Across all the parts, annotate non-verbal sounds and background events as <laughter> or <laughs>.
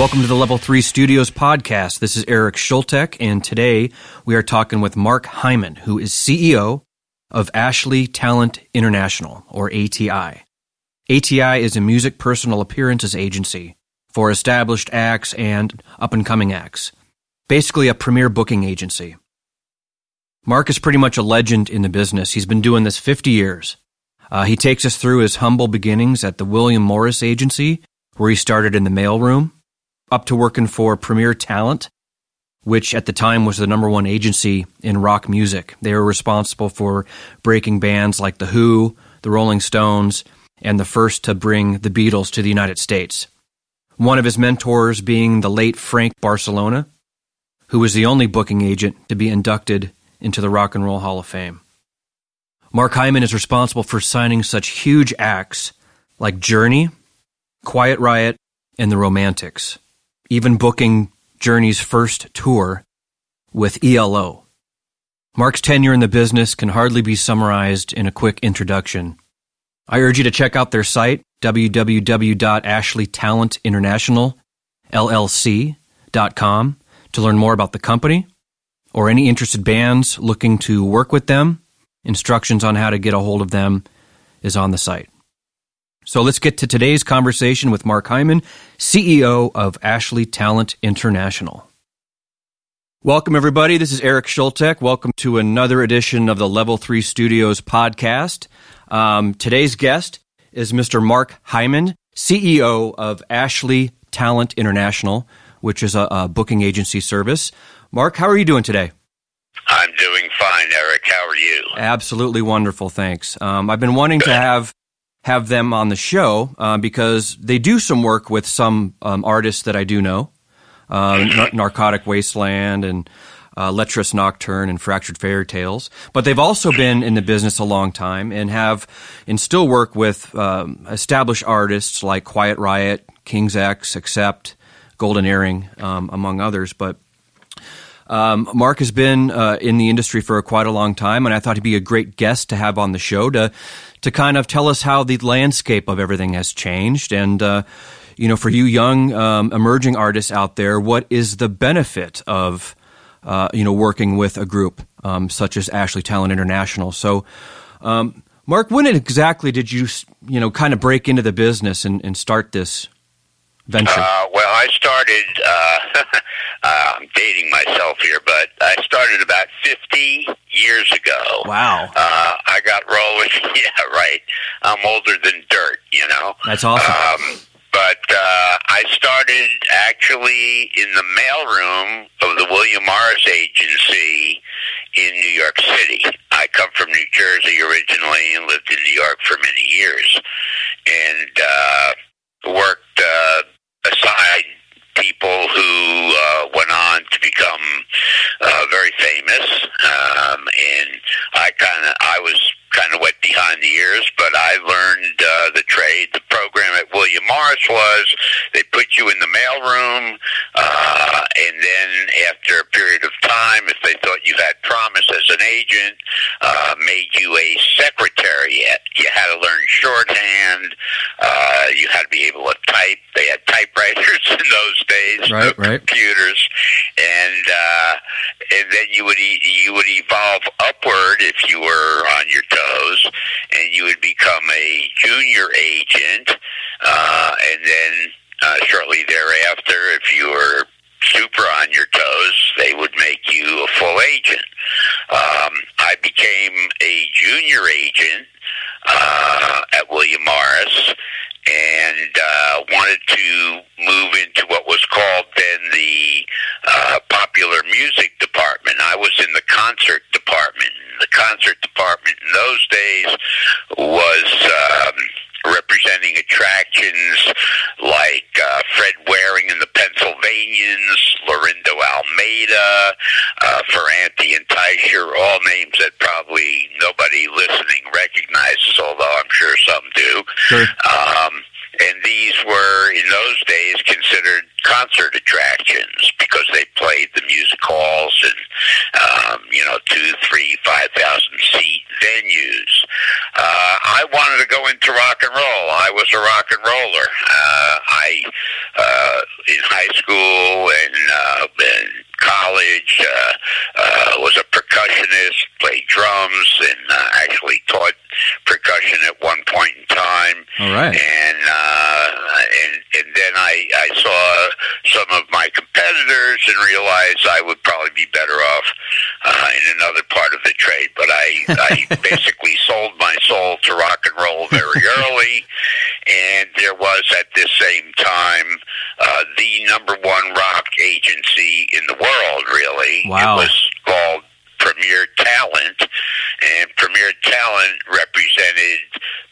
Welcome to the Level 3 Studios podcast. This is Eric Schultek, and today we are talking with Mark Hyman, who is CEO of Ashley Talent International, or ATI. ATI is a music personal appearances agency for established acts and up and coming acts. Basically, a premier booking agency. Mark is pretty much a legend in the business. He's been doing this 50 years. Uh, he takes us through his humble beginnings at the William Morris Agency, where he started in the mailroom up to working for Premier Talent, which at the time was the number one agency in rock music. They were responsible for breaking bands like The Who, The Rolling Stones, and the first to bring the Beatles to the United States. One of his mentors being the late Frank Barsalona, who was the only booking agent to be inducted into the Rock and Roll Hall of Fame. Mark Hyman is responsible for signing such huge acts like Journey, Quiet Riot, and The Romantics even booking Journey's first tour with ELO. Mark's tenure in the business can hardly be summarized in a quick introduction. I urge you to check out their site, www.ashleytalentinternationalllc.com, to learn more about the company or any interested bands looking to work with them. Instructions on how to get a hold of them is on the site. So let's get to today's conversation with Mark Hyman, CEO of Ashley Talent International. Welcome, everybody. This is Eric Schultek. Welcome to another edition of the Level 3 Studios podcast. Um, today's guest is Mr. Mark Hyman, CEO of Ashley Talent International, which is a, a booking agency service. Mark, how are you doing today? I'm doing fine, Eric. How are you? Absolutely wonderful, thanks. Um, I've been wanting Good. to have have them on the show uh, because they do some work with some um, artists that I do know, uh, Narcotic Wasteland and uh, Lecherous Nocturne and Fractured Fairy Tales. But they've also been in the business a long time and have and still work with um, established artists like Quiet Riot, King's X, Accept, Golden Earring, um, among others. But um, Mark has been uh, in the industry for quite a long time, and I thought he'd be a great guest to have on the show to to kind of tell us how the landscape of everything has changed. And uh, you know for you young um, emerging artists out there what is the benefit of uh, you know working with a group um, such as ashley talent international? So um, mark when exactly did you you know kind of break into the business and, and start this venture? Uh, well i started uh, uh, <laughs> i'm dating myself here but i started about 50 years ago. Wow. Uh, I got rolling. <laughs> Yeah, right. I'm older than dirt, you know. That's awesome. Um, but uh, I started actually in the mailroom of the William Morris Agency in New York City. I come from New Jersey originally and lived in New York for many years, and uh, worked uh, aside people who uh, went on to become uh, very famous. Um, and I kind of, I was behind the ears, but I learned uh, the trade. The program at William Morris was they put you in the mailroom, uh, and then after a period of time, if they thought you had promise as an agent, uh, made you a secretary. You had to learn shorthand. Uh, you had to be able to type. They had typewriters in those days, right, no right. computers, and uh, and then you would e- you would evolve upward if you were on your toes toes, and you would become a junior agent, uh, and then uh, shortly thereafter, if you were super on your toes, they would make you a full agent. Um, I became a junior agent uh, at William Morris and uh, wanted to move into what was called then the uh, popular music department. I was in the concert department. The concert department in those days was um, representing attractions like uh, Fred Waring and the Pennsylvanians, Laurindo Almeida, uh, Ferrante and Teicher, all names that probably nobody listening recognizes, although I'm sure some do. Sure. Um, and these were in those days considered concert attractions because they played the music halls and um, you know two, three, five thousand seat venues. Uh, I wanted to go into rock and roll. I was a rock and roller. Uh, I uh, in high school and, uh, and college uh, uh, was a percussionist, played drums, and uh, actually taught percussion at one point in time. All right. And uh, and and then I I saw some of my competitors and realized I would probably be better off uh, in another part of the trade. But I I basically sold my soul to rock and roll very <laughs> early, and there was at this same time uh, the number one rock agency in the world. Really, Wow. it was called Premier Talent, and Premier Talent represented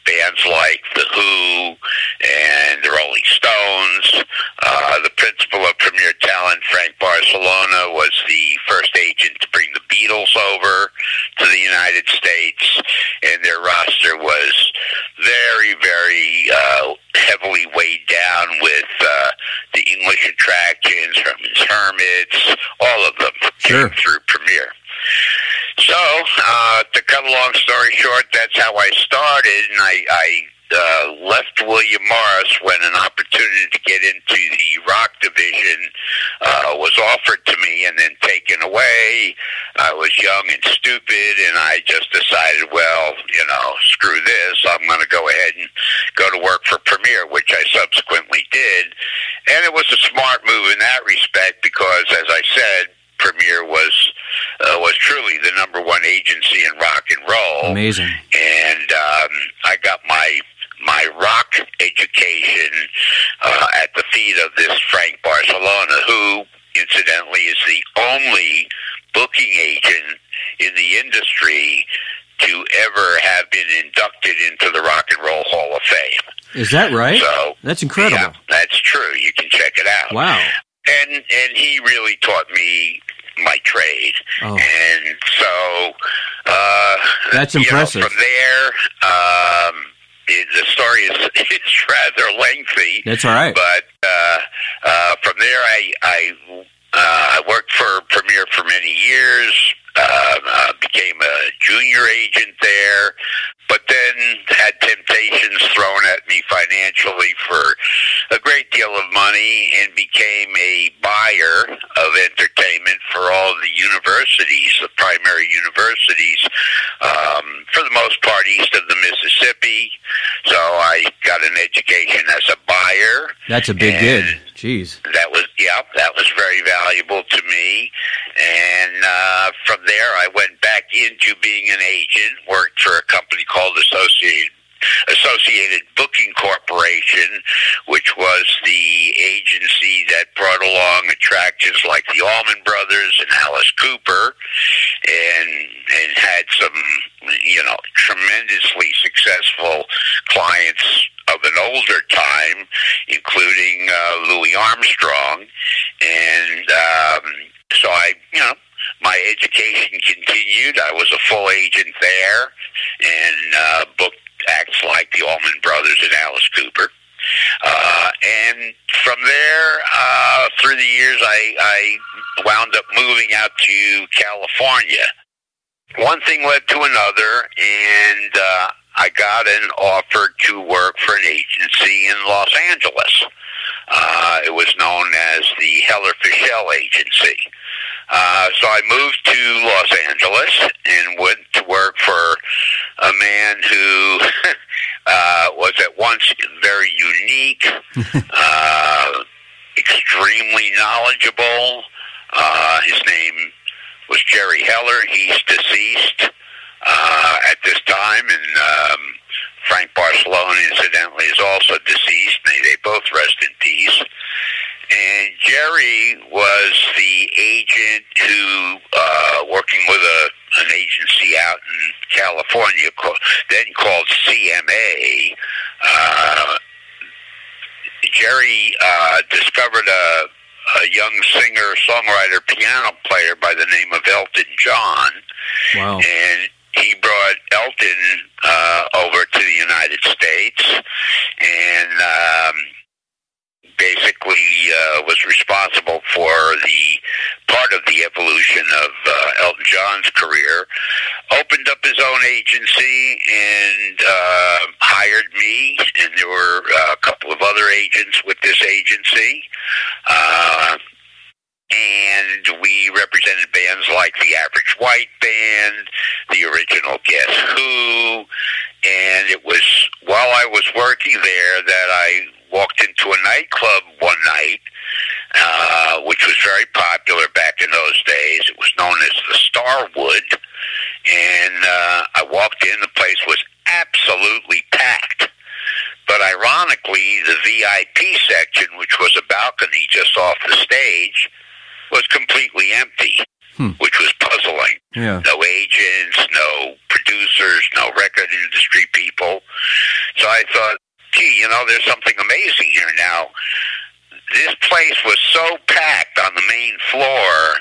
bands like The Who and the Rolling Stones. Uh, the principal of Premier Talent, Frank Barsalona, was the first agent to bring the Beatles over to the United States, and their roster was very, very uh, heavily weighed down with uh, the English attractions, Herman's Hermits, all of them Sure. came through Premier. So, uh, to cut a long story short, that's how I started, and I, I uh, left William Morris when an opportunity to get into the rock division uh, was offered to me and then taken away. I was young and stupid, and I just decided, well, you know, screw this. I'm going to go ahead and go to work for Premier, which I subsequently did. And it was a smart move in that respect because, as I said, Premier was uh, was truly the number one agency in rock and roll Amazing. and um, I got my my rock education uh, at the feet of this Frank Barsalona, who incidentally is the only booking agent in the industry to ever have been inducted into the Rock and Roll Hall of Fame. Is that right? So That's incredible. yeah, that's true. You can check it out. Wow. And and he really taught me my trade. Oh. And so uh, That's you know, impressive. from there, um, it, the story is <laughs> it's rather lengthy. That's all right. But uh, uh, from there, I I, uh, I worked for Premier for many years. Uh, uh, became a junior agent there, but then had temptations thrown at me financially for a great deal of money, and became a buyer of entertainment for all the universities, the primary universities, um, for the most part east of the Mississippi. So I got an education as a buyer That's a big and gig. Jeez. Yeah, that was very valuable to me. And uh, from there, I went back into being an agent. Worked for a company called Associated Associated Booking Corporation, which was the agency that brought along attractions like the Allman Brothers and Alice Cooper, and and had some you know tremendously successful clients of an older time, including uh, Louis Armstrong, and um, so I, you know, my education continued. I was a full agent there, and uh, booked acts like the Allman Brothers and Alice Cooper. Uh, and from there, uh, through the years, I, I wound up moving out to California. One thing led to another, and uh, I got an offer to work for an agency in Los Angeles. Uh, it was known as the Heller Fischel Agency. Uh, so I moved to Los Angeles and went to work for a man who <laughs> uh, was at once very unique, <laughs> uh, extremely knowledgeable. Uh, his name was Jerry Heller. He's deceased uh, at this time, and um, Frank Barsalona, incidentally, is also deceased. May they both rest in peace. And Jerry was the agent who, uh, working with a an agency out in California, called, then called CMA. Uh, Jerry uh, discovered a, a young singer, songwriter, piano player by the name of Elton John, Wow. and he brought Elton uh, over to the United States, and um, basically uh, was responsible for the part of the evolution of uh, Elton John's career, opened up his own agency and uh, hired me, and there were uh, a couple of other agents with this agency. Uh, and we represented bands like the Average White Band, the original Guess Who, and it was while I was working there that I into a nightclub one night, uh, which was very popular back in those days. It was known as the Starwood, and uh, I walked in. The place was absolutely packed. But ironically, the VIP section, which was a balcony just off the stage, was completely empty, Hmm. which was puzzling. Yeah. No agents, no producers, no record industry people. So I thought, gee, you know, there's something amazing here now. This place was so packed on the main floor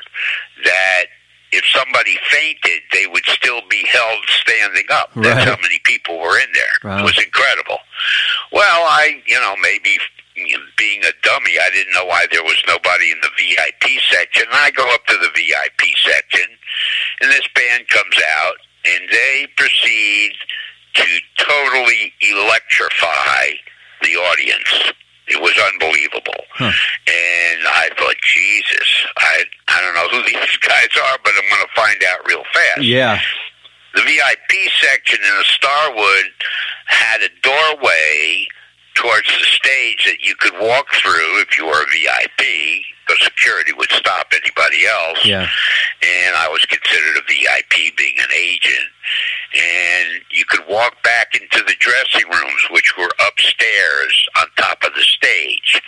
that if somebody fainted, they would still be held standing up. That's Right. how many people were in there. Wow. It was incredible. Well, I, you know, maybe you know, being a dummy, I didn't know why there was nobody in the VIP section. And I go up to the VIP section, and this band comes out, and they proceed to totally electrify the audience. It was unbelievable. Huh. And I thought, Jesus, I I don't know who <laughs> these guys are, but I'm going to find out real fast. Yeah. The VIP section in the Starwood had a doorway towards the stage that you could walk through if you were a VIP, because security would stop anybody else. Yeah. And I was considered a VIP being an agent. And you could walk back into the dressing rooms, which were upstairs on top of the stage.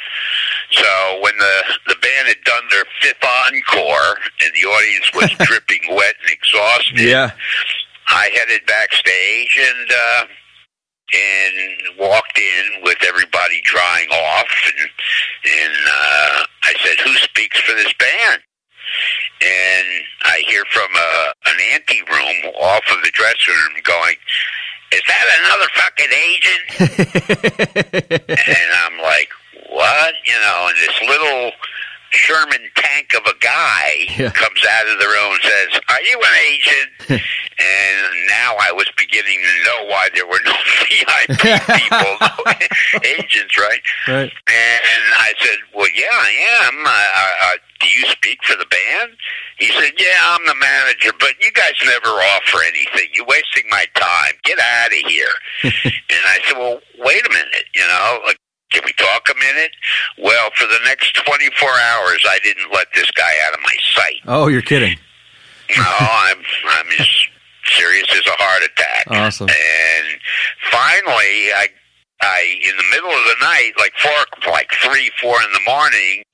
So when the, the band had done their fifth encore and the audience was <laughs> dripping wet and exhausted, Yeah. I headed backstage and uh, and walked in with everybody drying off, and and uh, I said, "Who speaks for this band?" And I hear from a an ante room off of the dressing room going, "Is that another fucking agent?" <laughs> and I'm like, "What?" You know, and this little Sherman tank of a guy <laughs> Yeah. comes out of the room and says, "Are you an agent?" <laughs> and now I was beginning to know why there were no <laughs> VIP people, no agents, right? Right. And I said, "Well, yeah, I am. I, I, I, do you speak for the band?" He said, "Yeah, I'm the manager, but you guys never offer anything. You're wasting my time. Get out of here." and I said, "Well, wait a minute. You know, like, can we talk a minute?" Well, for the next 24 hours, I didn't let this guy out of my sight. Oh, you're kidding. No, I'm I'm as serious as a heart attack. Awesome. And finally, I I in the middle of the night, like four, like three, four in the morning,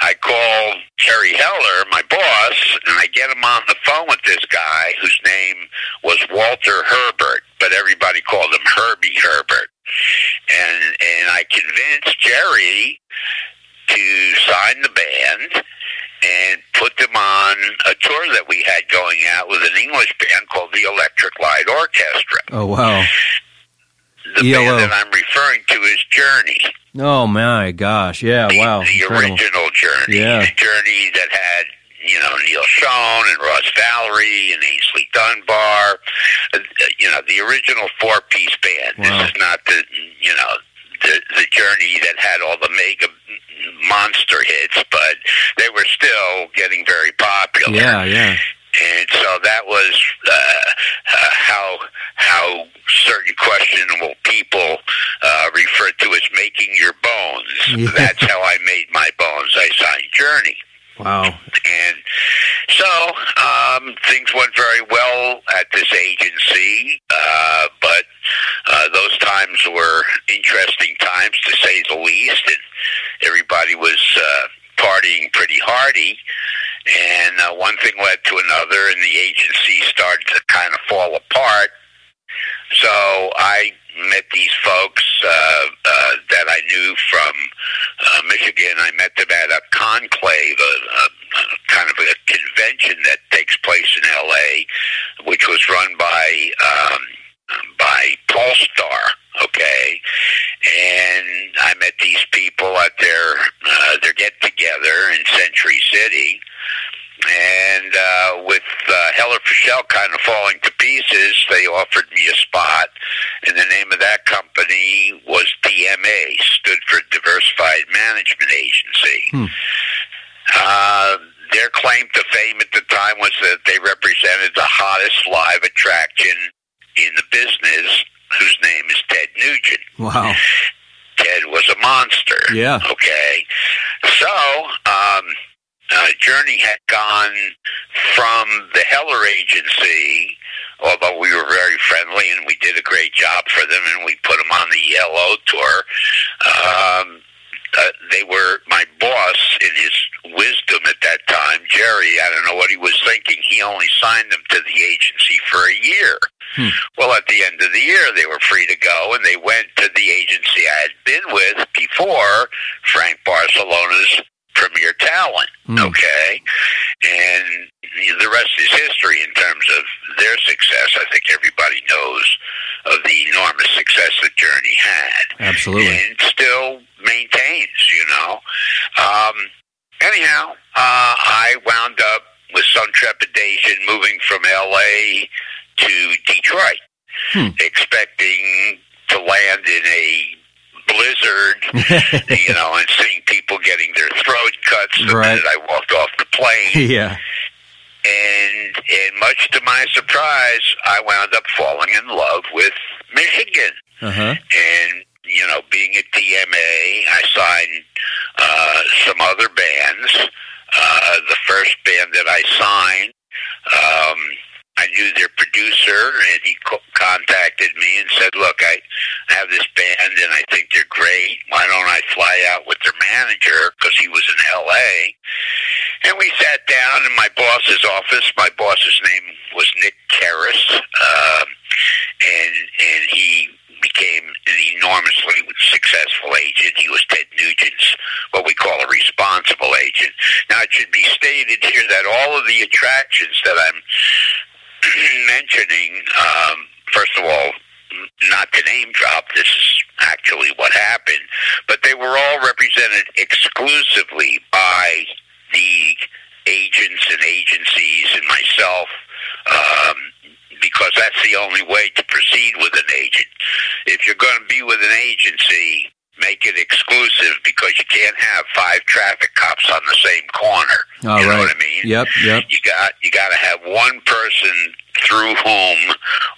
I call Jerry Heller, my boss, and I get him on the phone with this guy whose name was Walter Herbert, but everybody called him Herbie Herbert. And and I convinced Jerry to sign the band and put them on a tour that we had going out with an English band called the Electric Light Orchestra. Oh, wow. The ELO. band that I'm referring to is Journey. Oh, my gosh. Yeah. The, Wow. the Incredible. original Journey. Yeah. The Journey that had, you know, Neal Schon and Ross Valory and Aynsley Dunbar. Uh, you know, the original four-piece band. Wow. This is not the, you know, the, the Journey that had all the mega monster hits, but they were still getting very popular. Yeah. Yeah. and so that was uh, uh, how how certain questionable people uh, refer to as making your bones. Yeah. That's how I made my bones. I signed Journey, Wow. and so um, things went very well at this agency. Uh, but uh, those times were interesting times, to say the least, and everybody was uh, partying pretty hardy. And uh, one thing led to another, and the agency started to kind of fall apart. So I met these folks uh, uh, that I knew from uh, Michigan. I met them at a conclave, a, a, a kind of a convention that takes place in L.A., which was run by um, by Pollstar. Okay, and I met these people at their uh, their get together in Century City, And uh, with uh, Heller Fischel kind of falling to pieces, they offered me a spot, and the name of that company was DMA, stood for Diversified Management Agency. Hmm. Uh, their claim to fame at the time was that they represented the hottest live attraction in the business, whose name is Ted Nugent. Wow. Ted was a monster. Yeah. Okay. So, um, uh, Journey had gone from the Heller agency, although we were very friendly and we did a great job for them and we put them on the ELO tour. Um, uh, they were my boss in his wisdom at that time, Jerry. I don't know what he was thinking. He only signed them to the agency for a year. Hmm. Well, at the end of the year, they were free to go, and they went to the agency I had been with before, Frank Barsalona's Premier Talent. Hmm. Okay, and the rest is history in terms of their success. I think everybody knows of the enormous success that Journey had Absolutely. and still maintains, you know. Um, anyhow, uh, I wound up with some trepidation moving from L.A. to Detroit, Hmm. expecting to land in a blizzard, <laughs> you know, and seeing people getting their throat cuts the Right. minute I walked off the plane. <laughs> yeah. And, and much to my surprise, I wound up falling in love with Michigan Uh huh. and you know, being at DMA, I signed uh, some other bands. Uh, the first band that I signed, um, I knew their producer, and he co- contacted me and said, "Look, I have this band, and I think they're great. Why don't I fly out with their manager because he was in L.A." And we sat down in my boss's office. My boss's name was Nick Karras, um, and and he became an enormously successful agent. He was Ted Nugent's what we call a responsible agent. Now, it should be stated here that all of the attractions that I'm mentioning, um, first of all, not to name drop, this is actually what happened, but they were all represented exclusively by the agents and agencies and myself. Um, because that's the only way to proceed with an agent. If you're going to be with an agency, make it exclusive because you can't have five traffic cops on the same corner. All you know right. what I mean? Yep. Yep. You got you got to have one person through whom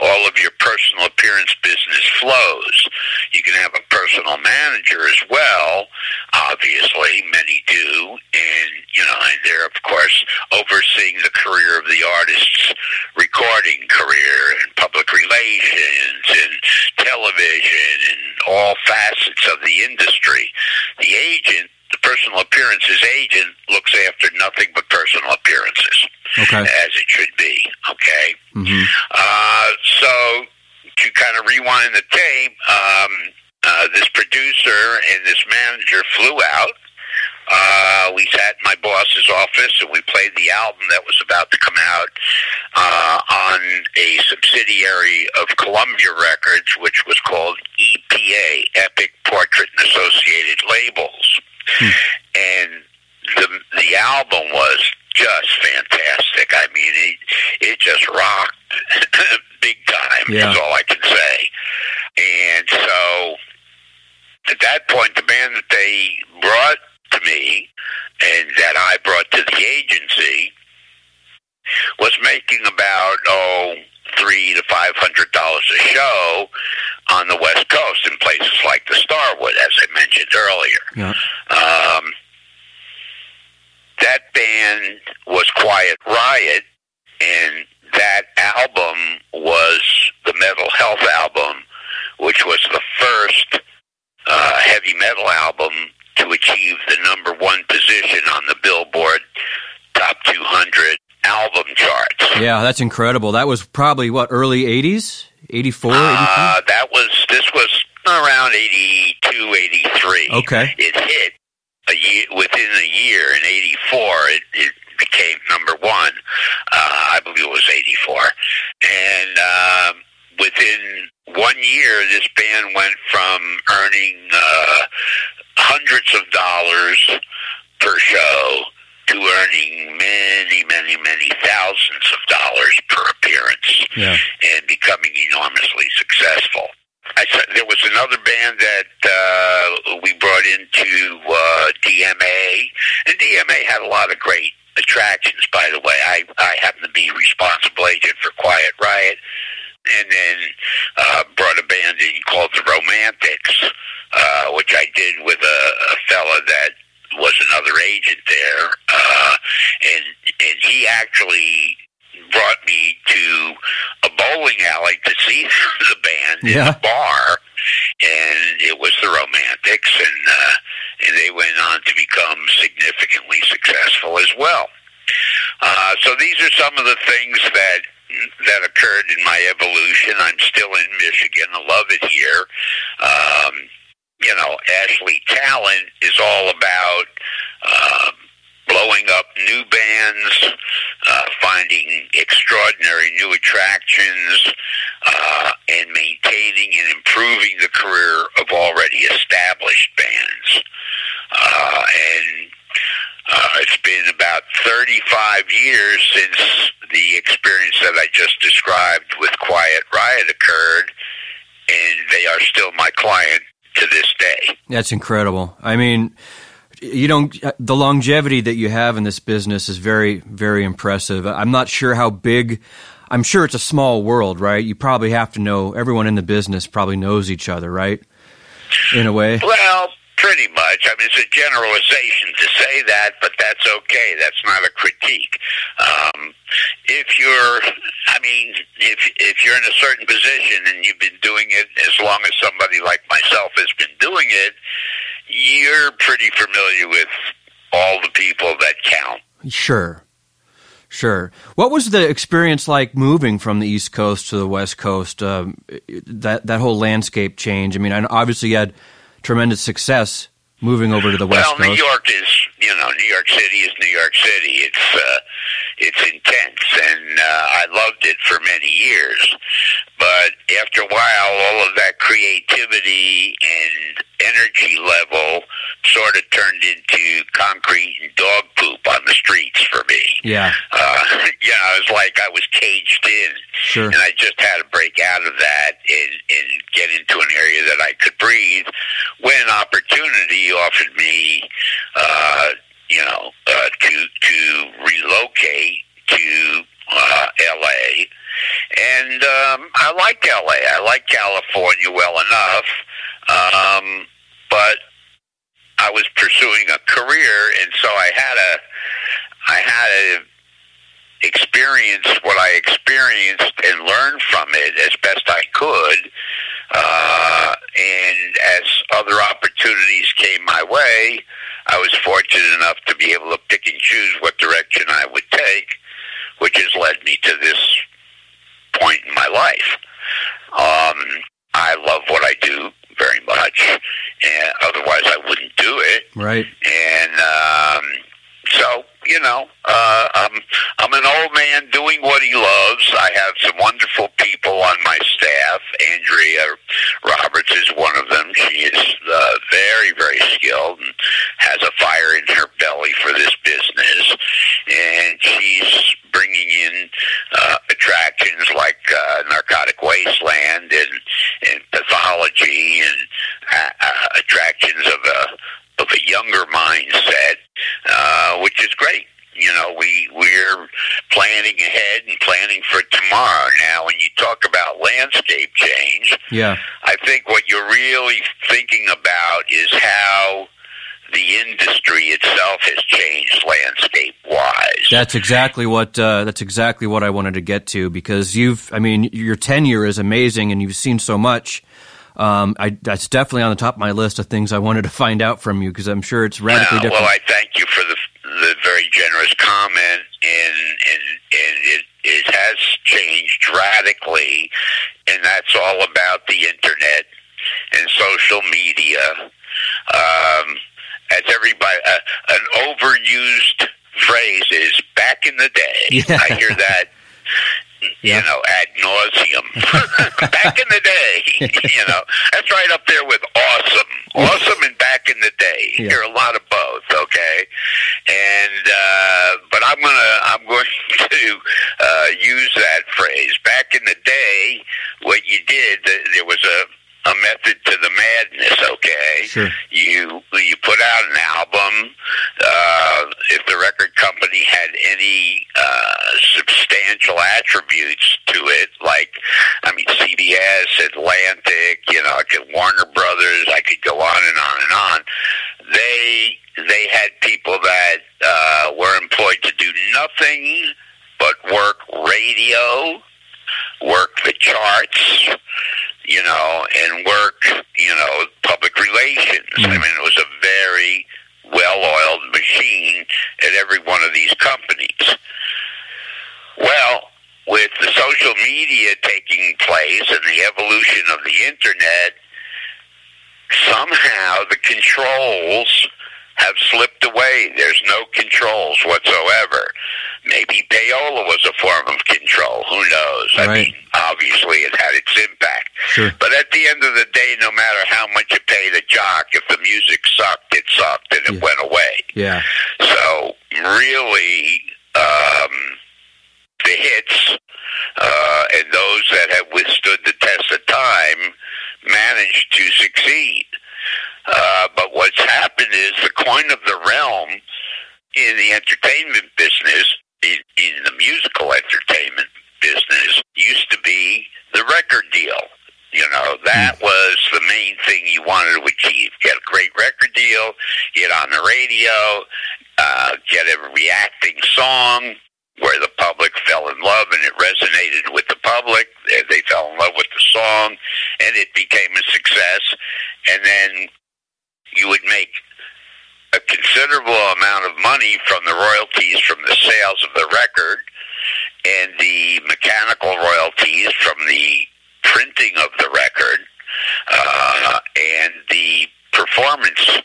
all of your personal appearance business flows. You can have a personal manager as well. Obviously, many do, and you know, and they're of course overseeing the career of the artist's recording career and public relations and television and all facets of the industry. The agent the personal appearances agent looks after nothing but appearances, Okay. as it should be. Okay. hmm Uh, so to kind of rewind the tape, um, uh, this producer and this manager flew out. Uh, we sat in my boss's office and we played the album that was about to come out uh, on a subsidiary of Columbia Records, which was called EPA, Epic Portrait and Associated Labels. And the the album was just fantastic. I mean, it it just rocked big time. Yeah. Is all I can say. And so, at that point, the band that they brought to me and that I brought to the agency was making about oh three to five hundred dollars a show on the West Coast in places like the Starwood, as I mentioned earlier. Yeah. Um, that band was Quiet Riot, and that album was the Mental Health album, which was the first uh, heavy metal album to achieve the number one position on the Billboard Top 200 album charts. Yeah, that's incredible. That was probably what early '80s, '84, '83. Uh, that was this was around 82, 83. Okay. It hit a year within a year in '84. It, it became number one. Uh, I believe it was '84, and um, within one year, this band went from earning uh, hundreds of dollars per show to earning many, many, many, many thousands of dollars per appearance Yeah. and becoming enormously successful. I said there was another band that uh, we brought into uh, DMA, and DMA had a lot of great attractions. By the way, I I happen to be responsible agent for Quiet Riot, and then uh, brought a band in called the Romantics, uh, which I did with a, a fella that was another agent there, uh, and and he actually brought me to a bowling alley to see <laughs> the band in a bar, and it was the Romantics, and uh, and they went on to become significantly successful as well. Uh, so these are some of the things that that occurred in my evolution. I'm still in Michigan. I love it here. Um, you know, Ashley Talent is all about um, blowing up new bands, uh, finding extraordinary new attractions, uh, and maintaining and improving the career of already established bands. Uh, and uh, it's been about 35 years since the experience that I just described with Quiet Riot occurred, and they are still my client to this day. That's incredible. I mean, you don't the longevity that you have in this business is very very impressive. I'm not sure how big I'm sure it's a small world, right? You probably have to know everyone in the business probably knows each other, right? In a way. Well, pretty much. I mean, it's a generalization to say that, but that's okay. That's not a critique. Um, if you're, I mean, if if you're in a certain position and you've been doing it as long as somebody like myself has been doing it, you're pretty familiar with all the people that count. Sure. Sure. What was the experience like moving from the East Coast to the West Coast? Um, that that whole landscape change. I mean, I obviously you had tremendous success moving over to the West well, Coast. New York is, you know, New York City is New York City. It's uh, it's intense, and uh, I loved it for many years. But after a while, all of that creativity and energy level sort of turned into concrete and dog poop on the streets for me. yeah. Uh, <laughs> know, it was like I was caged in. Sure. And I just had to break out of that and, and get into an area that I could breathe when opportunity offered me, uh, you know, uh, to, to relocate to, uh, LA. And, um, I like LA. I like California well enough. Um, but I was pursuing a career and so I had a, I had a, experience what I experienced and learn from it as best I could. Uh, and as other opportunities came my way, I was fortunate enough to be able to pick and choose what direction I would take, which has led me to this point in my life. Um, I love what I do very much, and otherwise I wouldn't do it Right. and um, so you know, uh, I'm I'm an old man doing what he loves. I have some wonderful people on my staff. Andrea Roberts is one of them. She is uh, very very skilled and has a fire in her belly for this business, and she's bringing in uh, attractions like uh, Narcotic Wasteland and and pathology and uh, uh, attractions of a of a younger mindset, uh, which is great. You know, we we're planning ahead and planning for tomorrow. Now, when you talk about landscape change, Yeah. I think what you're really thinking about is how the industry itself has changed landscape wise. That's exactly what uh, that's exactly what I wanted to get to because you've I mean your tenure is amazing and you've seen so much. Um, I, that's definitely on the top of my list of things I wanted to <laughs> find out from you because I'm sure it's radically different. Well, I thank you for the the very generous comment, and and and it it has changed radically, and that's all about the internet and social media. Um, as everybody, uh, an overused phrase is "back in the day." <laughs> Yeah. I hear that. <laughs> Yeah. You know, ad nauseum. <laughs> back in the day, you know, that's right up there with awesome, awesome, and back in the day. Yeah. You're a lot of both, okay? And uh, but I'm gonna I'm uh, if the record company had any uh, substantial attributes to it, like I mean CBS, Atlantic, you know, I could Warner Brothers, I could go on and on and on. They they had people that uh, were employed to do nothing but work radio, work the charts, you know, and work, you know, public relations. Mm. I mean, it was a very well-oiled machine at every one of these companies. Well, with the social media taking place and the evolution of the internet, somehow the controls have slipped away. There's no controls whatsoever. Maybe payola was a form of control. Who knows? Right. I mean, obviously it had its impact. Sure. But at the end of the day, no matter how much you pay the jock, if the music sucked, and it Yeah. went away. Yeah. So really, um, the hits uh, and those that have withstood the test of time managed to succeed. Uh, but what's happened is the coin of the realm in the entertainment business, in, in the musical entertainment business, used to be the record deal. You know, that was the main thing you wanted to achieve. Get a great record deal, get on the radio, uh, get a reacting song where the public fell in love and it resonated with the public. They, they fell in love with the song and it became a success. And then you would make a considerable amount of money from the royalties from the sales of the record and the mechanical royalties from the printing of the record uh, and the performance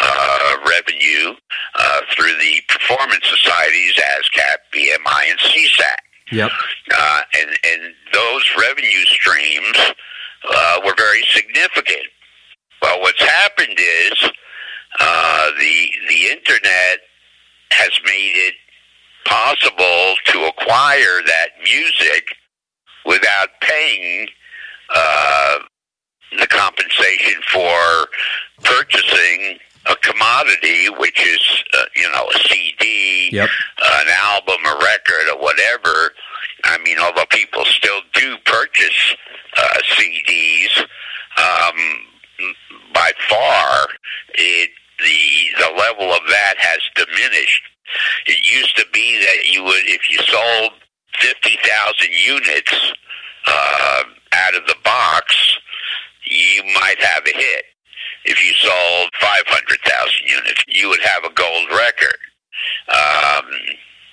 uh, revenue uh, through the performance societies ASCAP, BMI, and SESAC. Yep. Uh, and, and those revenue streams uh, were very significant. Well, what's happened is uh, the the internet has made it possible to acquire that music without paying uh, the compensation for purchasing a commodity, which is uh, you know a CD, Yep. an album, a record, or whatever. I mean, although people still do purchase uh, CDs, um, by far it the the level of that has diminished. It used to be that you would, if you sold fifty thousand units uh, out of the box, you might have a hit. If you sold five hundred thousand units, you would have a gold record. Um,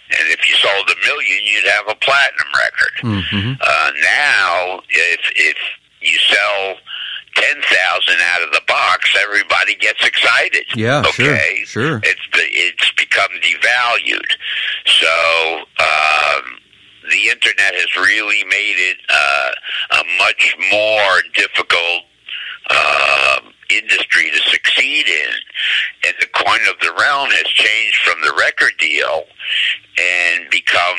and if you sold a million, you'd have a platinum record. Mm-hmm. Uh, now, if if you sell ten thousand out of the box, everybody gets excited. Yeah, sure, okay, sure. It's it's become devalued. So um, the internet has really made it uh, a much more difficult. Uh, industry to succeed in and the coin of the realm has changed from the record deal and become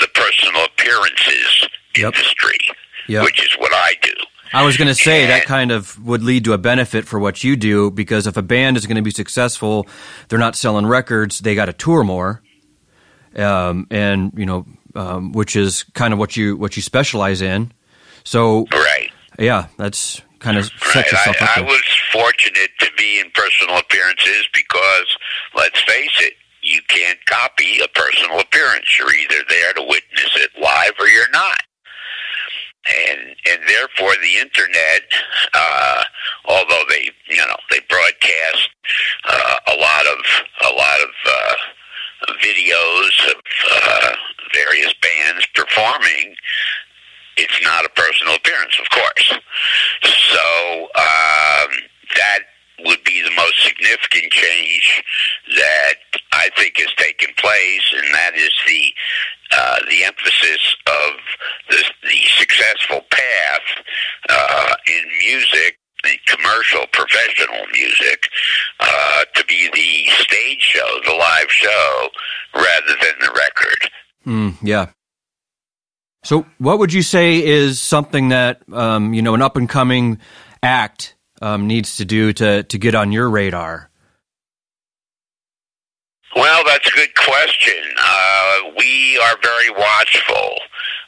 the personal appearances Yep. industry, Yep. which is what I do. I was going to say that kind of would lead to a benefit for what you do because if a band is going to be successful, they're not selling records, they got to tour more, um, and you know, um, which is kind of what you what you specialize in. So Right. yeah, that's kind of Right. I, up. I was fortunate to be in personal appearances because, let's face it, you can't copy a personal appearance. You're either there to witness it live or you're not. And and therefore the internet, uh, although they you know they broadcast uh, a lot of a lot of uh, videos of uh, various bands performing, it's not a appearance, of course. So um, that would be the most significant change that I think has taken place, and that is the uh, the emphasis of the, the successful path uh, in music, commercial, professional music, uh, to be the stage show, the live show, rather than the record. Mm, yeah. So, what would you say is something that um, you know an up and coming act um, needs to do to to get on your radar? Well, that's a good question. Uh, we are very watchful.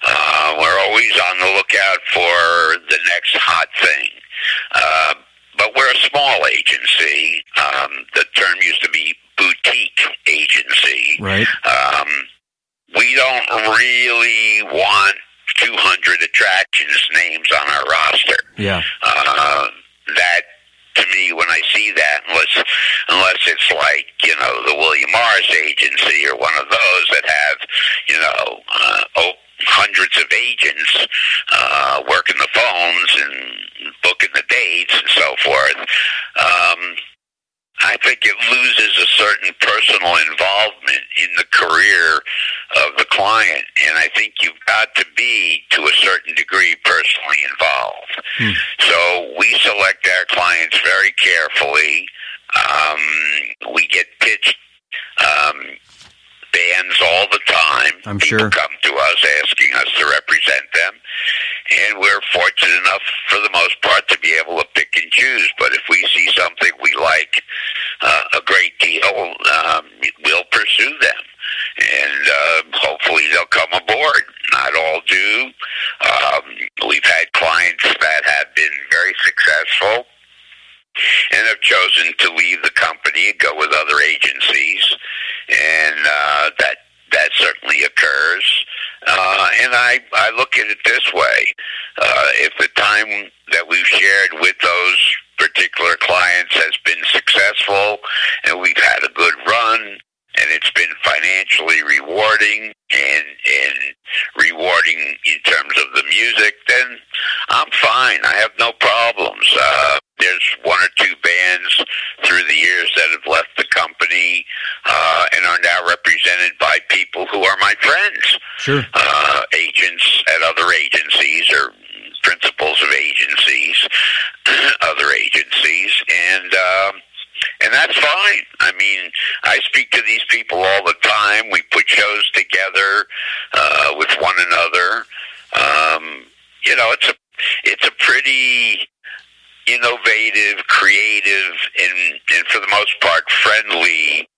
Uh, we're always on the lookout for the next hot thing. Uh, but we're a small agency. Um, the term used to be boutique agency. Right. Um, we don't really want 200 attractions names on our roster. Yeah. Uh, that to me when I see that, unless unless it's like you know the William Morris agency or one of those that have you know uh, oh, hundreds of agents uh, working the phones and booking the dates and so forth. Um, I think it loses a certain personal involvement in the career client, and I think you've got to be, to a certain degree, personally involved. Hmm. So we select our clients very carefully. Um, we get pitched um, bands all the time. I'm People sure. come to us asking us to represent them, and we're fortunate enough, for the most part, to be able to pick and choose. But if we see something we like uh, a great deal, um, we'll pursue them, and uh, hopefully they'll come aboard. Not all do. Um, we've had clients that have been very successful and have chosen to leave the company and go with other agencies, and uh, that that certainly occurs. Uh, and I I look at it this way: uh, if the time that we've shared with those particular clients has been successful, and we've had a good run, and it's been financially rewarding and and rewarding in terms of the music, then I'm fine. I have no problems. Uh, there's one or two bands through the years that have left the company uh, and are now represented by people who are my friends, Sure. uh, agents at other agencies or principals of agencies, <clears throat> other agencies, and. Um, and that's fine. I mean, I speak to these people all the time. We put shows together uh, with one another. Um, you know, it's a it's a pretty innovative, creative, and and for the most part friendly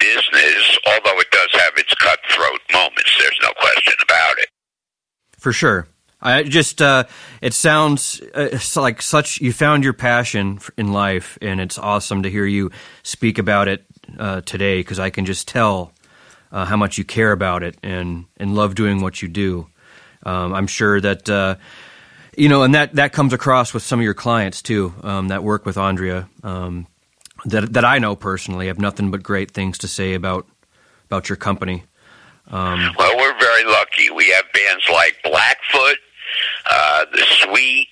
business. Although it does have its cutthroat moments, there's no question about it. For sure. I just uh, it sounds uh, like such you found your passion in life, and it's awesome to hear you speak about it uh, today because I can just tell uh, how much you care about it and and love doing what you do. Um, I'm sure that uh, you know, and that that comes across with some of your clients too um, that work with Andrea. Um, that that I know personally have nothing but great things to say about about your company. Um, well, we're very lucky. We have bands like Blackfoot, uh, The Sweet,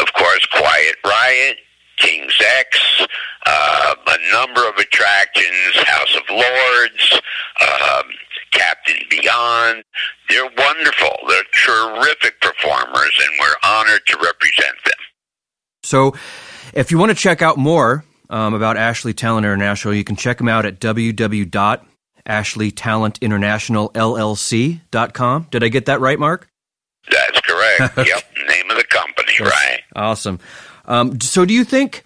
of course, Quiet Riot, King's X, uh, a number of attractions, House of Lords, um, Captain Beyond. They're wonderful. They're terrific performers, and we're honored to represent them. So, if you want to check out more um, about Ashley Talent International, you can check them out at www ashleytalentinternationallllc.com. Did I get that right, Mark? That's correct. <laughs> yep, name of the company, That's right. Awesome. Um, so do you think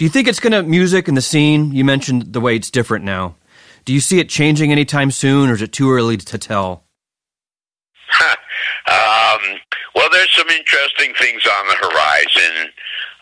do you think it's going to music and the scene, you mentioned the way it's different now. Do you see it changing anytime soon or is it too early to tell? <laughs> um, well, there's some interesting things on the horizon.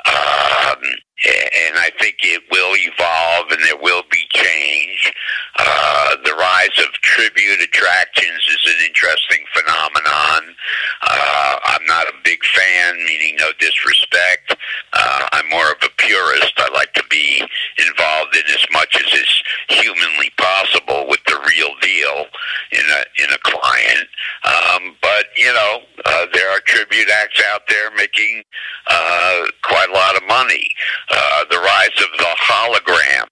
Um, and I think it will evolve and there will be change. Uh, the rise of tribute attractions is an interesting phenomenon. Uh, I'm not a big fan, meaning no disrespect. Uh, I'm more of a purist. I like to be involved in as much as is humanly possible with the real deal in a in a client. Um, but you know, uh, there are tribute acts out there making uh, quite a lot of money. Uh, the rise of the hologram,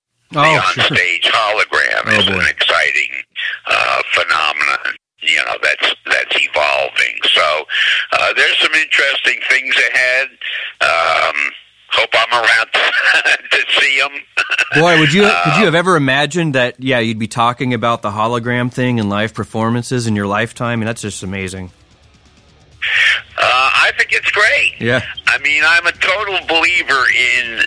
on-stage hologram, oh, is boy. an exciting uh, phenomenon. You know that's that's evolving. So uh, there's some interesting things ahead. Um, hope I'm around to, <laughs> to see them. Boy, would you could you have ever imagined that? Yeah, you'd be talking about the hologram thing in live performances in your lifetime. I mean, that's just amazing. Uh, I think it's great. Yeah. I mean, I'm a total believer in,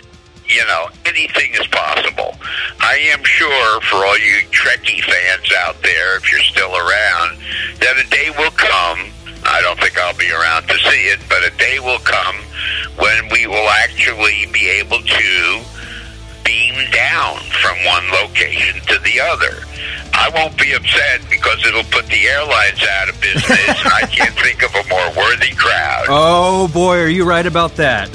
you know, anything is possible. I am sure for all you Trekkie fans out there, if you're still around, that a day will come. I don't think I'll be around to see it, but a day will come when we will actually be able to beam down from one location to the other. I won't be upset because it'll put the airlines out of business, and I can't <laughs> think of a more worthy crowd. Oh boy, are you right about that? <laughs>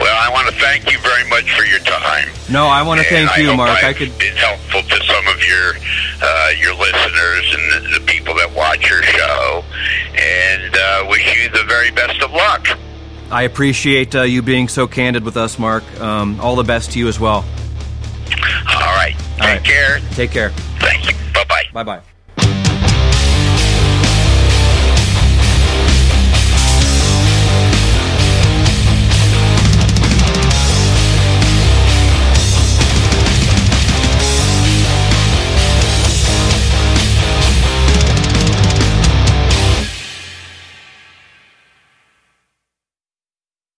well, I want to thank you very much for your time. No, I want to thank And you, I hope Mark. I I've could. been helpful to some of your uh, your listeners and the, the people that watch your show, and uh, wish you the very best of luck. I appreciate uh, you being so candid with us, Mark. Um, all the best to you as well. All right, take All right. care. Take care. Thank you. Bye bye. Bye bye.